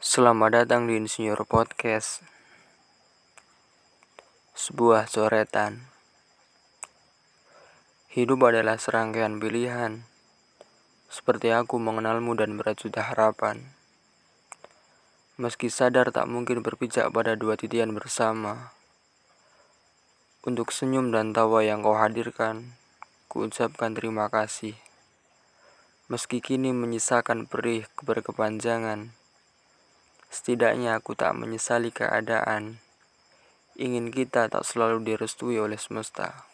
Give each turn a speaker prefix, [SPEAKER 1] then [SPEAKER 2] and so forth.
[SPEAKER 1] Selamat datang di Insinyur Podcast. Sebuah coretan. Hidup adalah serangkaian pilihan. Seperti aku mengenalmu dan berjuta harapan. Meski sadar tak mungkin berpijak pada dua titian bersama. Untuk senyum dan tawa yang kau hadirkan, kuucapkan terima kasih. Meski kini menyisakan perih berkepanjangan, setidaknya aku tak menyesali keadaan. Ingin kita tak selalu direstui oleh semesta.